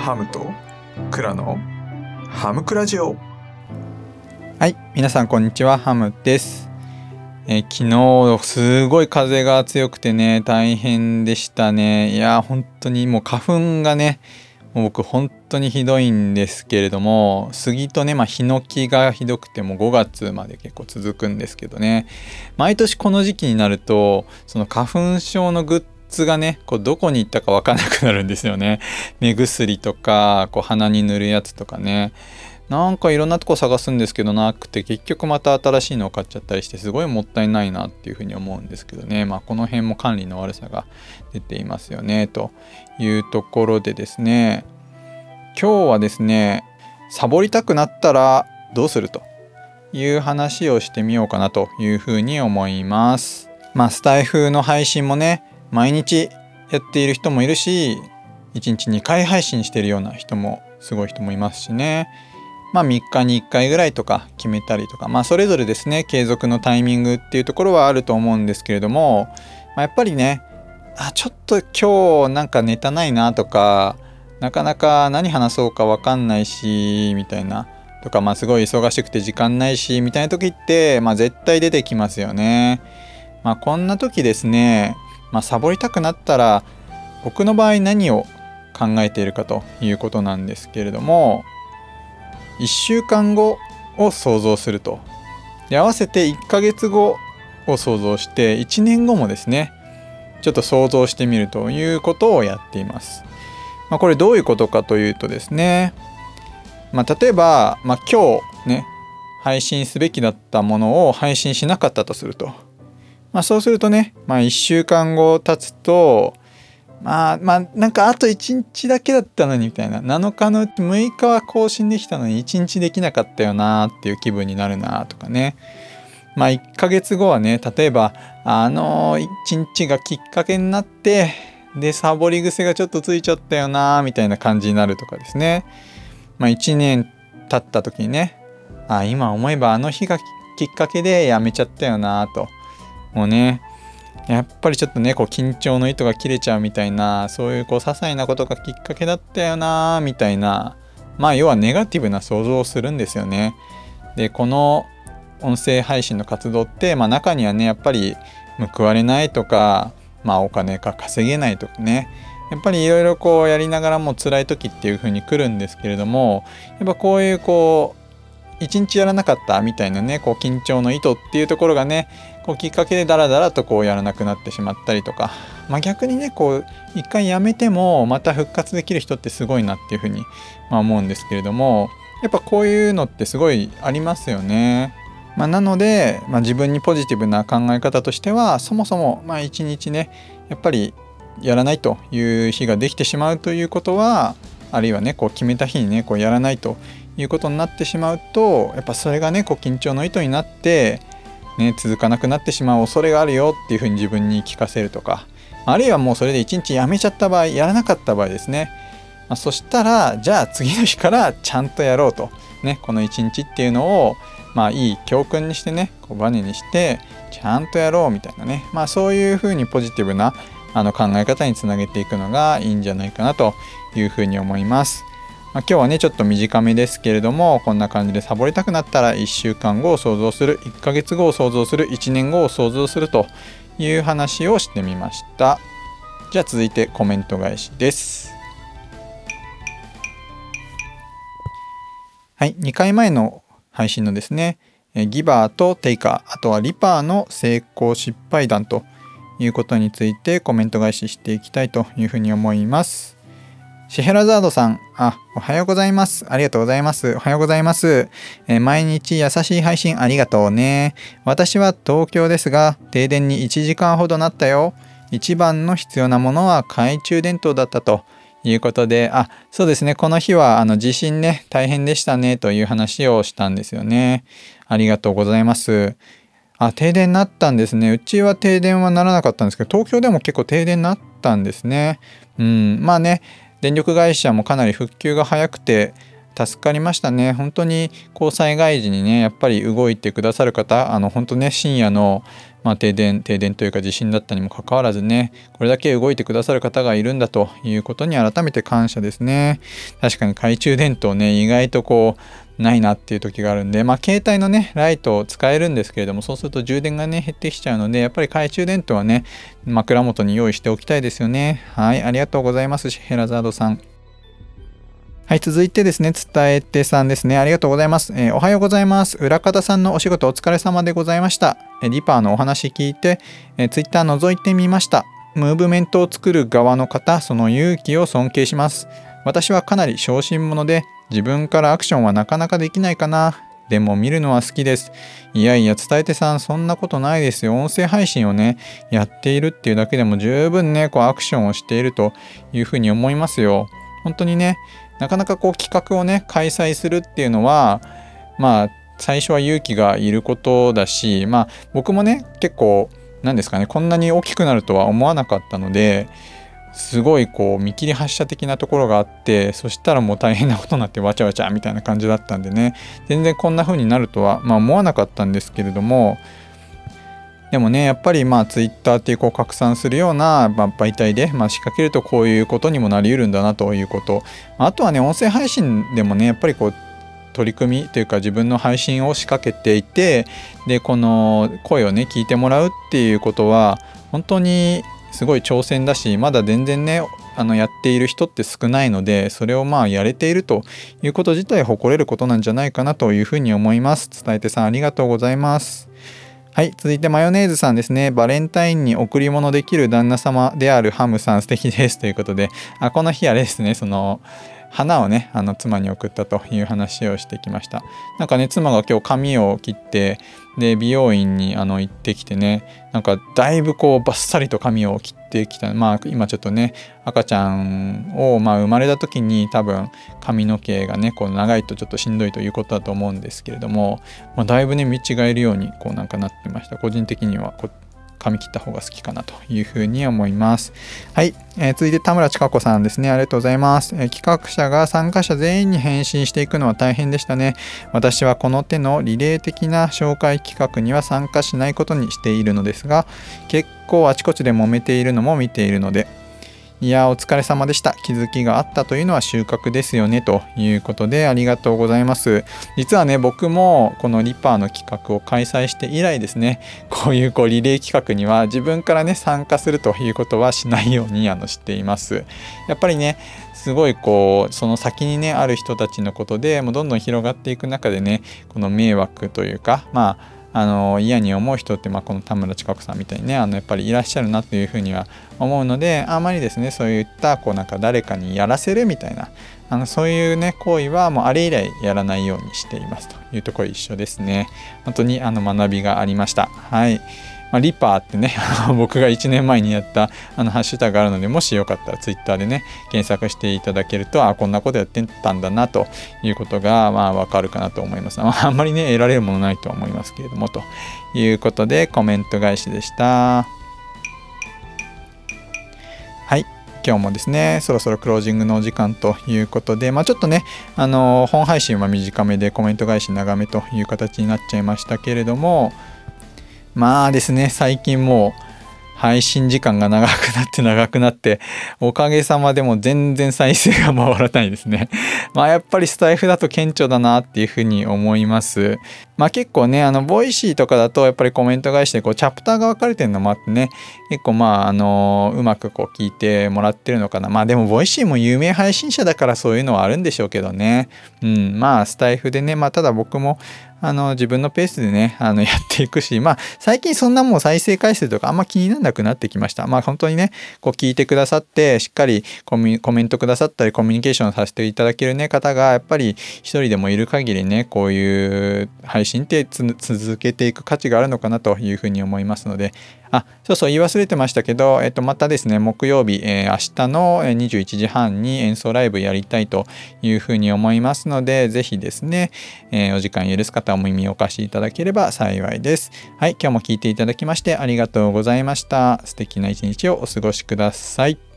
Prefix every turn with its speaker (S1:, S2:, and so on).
S1: ハムとクラのハムクラジオ。
S2: はい皆さんこんにちはハムです。え昨日すごい風が強くてね大変でしたね。いや本当にもう花粉がねもう僕本当にひどいんですけれども杉とね、まあ、ヒノキがひどくても5月まで結構続くんですけどね。毎年この時期になるとその花粉症のグッズがねこうどこに行ったか分かんなくなるんですよね。目薬とかこう鼻に塗るやつとかね。なんかいろんなとこ探すんですけどなくて結局また新しいのを買っちゃったりしてすごいもったいないなっていうふうに思うんですけどね。まあこの辺も管理の悪さが出ていますよねというところでですね。今日はですねサボりたくなったらどうするという話をしてみようかなというふうに思います。まあスタイフの配信もね毎日やっている人もいるし1日2回配信してるような人もすごい人もいますしねまあ3日に1回ぐらいとか決めたりとかまあそれぞれですね継続のタイミングっていうところはあると思うんですけれども、まあ、やっぱりねあちょっと今日なんかネタないなとかなかなか何話そうか分かんないしみたいなとかまあすごい忙しくて時間ないしみたいな時ってまあ絶対出てきますよね。まあこんな時ですね、まあ、サボりたくなったら僕の場合何を考えているかということなんですけれども1週間後を想像するとで合わせて1ヶ月後を想像して1年後もですねちょっと想像してみるということをやっています。まあ、これどういうことかというとですね、まあ、例えば、まあ、今日ね配信すべきだったものを配信しなかったとすると、まあ、そうするとね、まあ、1週間後経つとまあまあなんかあと1日だけだったのにみたいな7日のうち6日は更新できたのに1日できなかったよなっていう気分になるなとかね。まあ1ヶ月後はね例えばあの1日がきっかけになってでサボり癖がちょっとついちゃったよなみたいな感じになるとかですね。まあ1年経った時にねあ今思えばあの日がきっかけでやめちゃったよなと。もうねやっぱりちょっとねこう緊張の糸が切れちゃうみたいなそういうこう些細なことがきっかけだったよなみたいなまあ要はネガティブな想像をするんですよね。でこの音声配信の活動って、まあ、中にはねやっぱり報われないとか、まあ、お金が稼げないとかねやっぱりいろいろこうやりながらも辛い時っていう風に来るんですけれどもやっぱこういうこう一日やらなかったみたいなねこう緊張の糸っていうところがねこうきっかけでダラダラとこうやらなくなってしまったりとか、まあ、逆にねこう一回やめてもまた復活できる人ってすごいなっていうふうに、まあ、思うんですけれどもやっぱこういうのってすごいありますよね。まあ、なので、まあ、自分にポジティブな考え方としてはそもそもまあ一日ねやっぱりやらないという日ができてしまうということはあるいはねこう決めた日にねこうやらないということになってしまうとやっぱそれがねこう緊張の糸になってね、続かなくなってしまう恐れがあるよっていうふうに自分に聞かせるとかあるいはもうそれで一日やめちゃった場合やらなかった場合ですね、まあ、そしたらじゃあ次の日からちゃんとやろうと、ね、この一日っていうのをまあいい教訓にしてねこうバネにしてちゃんとやろうみたいなねまあそういうふうにポジティブなあの考え方につなげていくのがいいんじゃないかなというふうに思います。まあ、今日はねちょっと短めですけれどもこんな感じでサボりたくなったら1週間後を想像する1ヶ月後を想像する1年後を想像するという話をしてみました。じゃあ続いてコメント返しです。はい2回前の配信のですねギバーとテイカーあとはリパーの成功失敗談ということについてコメント返ししていきたいというふうに思います。シヘラザードさん、あ、おはようございます。ありがとうございます。おはようございます。えー、毎日優しい配信ありがとうね。私は東京ですが、停電に1時間ほどなったよ。一番の必要なものは懐中電灯だったということで、あ、そうですね。この日はあの地震ね、大変でしたねという話をしたんですよね。ありがとうございます。あ、停電になったんですね。うちは停電はならなかったんですけど、東京でも結構停電になったんですね。うん、まあね、電力会社もかなり復旧が早くて助かりましたね。本当にこう災害時にねやっぱり動いてくださる方あの本当ね深夜の、まあ、停電停電というか地震だったにもかかわらずねこれだけ動いてくださる方がいるんだということに改めて感謝ですね。確かに懐中電灯ね意外とこうないなっていう時があるんでまあ携帯のねライトを使えるんですけれどもそうすると充電がね減ってきちゃうのでやっぱり懐中電灯はね枕元に用意しておきたいですよねはいありがとうございますシヘラザードさんはい、続いてですね、伝えてさんですね。ありがとうございます。えー、おはようございます。裏方さんのお仕事お疲れ様でございました。えリパーのお話聞いて、えー、ツイッター覗いてみました。ムーブメントを作る側の方、その勇気を尊敬します。私はかなり小心者で、自分からアクションはなかなかできないかな。でも見るのは好きです。いやいや、伝えてさん、そんなことないですよ。音声配信をね、やっているっていうだけでも十分ね、こうアクションをしているというふうに思いますよ。本当にね、なかなかこう企画をね開催するっていうのはまあ最初は勇気がいることだしまあ僕もね結構何ですかねこんなに大きくなるとは思わなかったのですごいこう見切り発車的なところがあってそしたらもう大変なことになってわちゃわちゃみたいな感じだったんでね。全然こんな風になるとは、まあ、思わなかったんですけれども。でもねやっぱりまあツイッターっていうこう拡散するような、ま媒体で、まあ、仕掛けるとこういうことにもなりうるんだなということ。あとはね音声配信でもねやっぱりこう取り組みというか自分の配信を仕掛けていてでこの声をね聞いてもらうっていうことは本当にすごい挑戦だしまだ全然ねあのやっている人って少ないのでそれをまあやれているということ自体誇れることなんじゃないかなというふうに思います。伝えてさんありがとうございます。はい、続いてマヨネーズさんですね。バレンタインに贈り物できる旦那様であるハムさん素敵です。ということで、あこの日あれですね、その、花をねあの妻に送ったという話をしてきました。なんかね妻が今日髪を切ってで美容院にあの行ってきてねなんかだいぶこうバッサリと髪を切ってきた。まあ今ちょっとね赤ちゃんをま生まれた時に多分髪の毛がねこう長いとちょっとしんどいということだと思うんですけれども、まあ、だいぶね見違えるようにこうなんかなってました。個人的にはこ髪切った方が好きかなというふうに思います。はい、えー、続いて田村千佳子さんですね。ありがとうございます、えー、企画者が参加者全員に返信していくのは大変でしたね。私はこの手のリレー的な紹介企画には参加しないことにしているのですが、結構あちこちで揉めているのも見ているので、いやお疲れ様でした。気づきがあったというのは収穫ですよね。ということでありがとうございます。実はね、僕もこのリパーの企画を開催して以来ですね、こういうこうリレー企画には自分からね、参加するということはしないようにあのしています。やっぱりね、すごいこうその先にねある人たちのことでもうどんどん広がっていく中でねこの迷惑というかまああの嫌に思う人って、まあ、この田村千佳子さんみたいにねあのやっぱりいらっしゃるなというふうには思うのであまりですねそういったこうなんか誰かにやらせるみたいなあのそういうね行為はもうあれ以来やらないようにしていますというところ一緒ですね。本当にあの学びがありました。はい。まあ、リパーってね 僕が1年前にやったあのハッシュタグがあるのでもしよかったら Twitter でね検索していただけるとあこんなことやってたんだなということがまあわかるかなと思います、まあ、あんまりね得られるものないと思いますけれどもと。いうことでコメント返しでした。はい。今日もですね、そろそろクロージングのお時間ということで、まあ、ちょっとね、あの本配信は短めでコメント返し長めという形になっちゃいましたけれども、まあですね最近もう配信時間が長くなって長くなって おかげさまでも全然再生が回らないですね。まあやっぱりスタエフだと顕著だなっていうふうに思います。まあ結構ねあの Voicy とかだとやっぱりコメント返してこうチャプターが分かれてるのもあってね。結構まああのうまくこう聞いてもらってるのかな。まあでも Voicy も有名配信者だからそういうのはあるんでしょうけどね。うん。まあスタエフでねまあただ僕もあの自分のペースでねあのやっていくしまあ最近そんなもう再生回数とかあんま気にならなくなってきました。まあ本当にねこう聞いてくださってしっかりコメントくださったりコミュニケーションさせていただけるね方がやっぱり一人でもいる限りねこういう配信って続けていく価値があるのかなというふうに思いますので。あ、そうそう言い忘れてましたけど、えっと、またですね、木曜日、えー、明日の21時半に演奏ライブやりたいというふうに思いますので、ぜひですね、えー、お時間許す方お耳をお貸しいただければ幸いです。はい、今日も聞いていただきましてありがとうございました。素敵な一日をお過ごしください。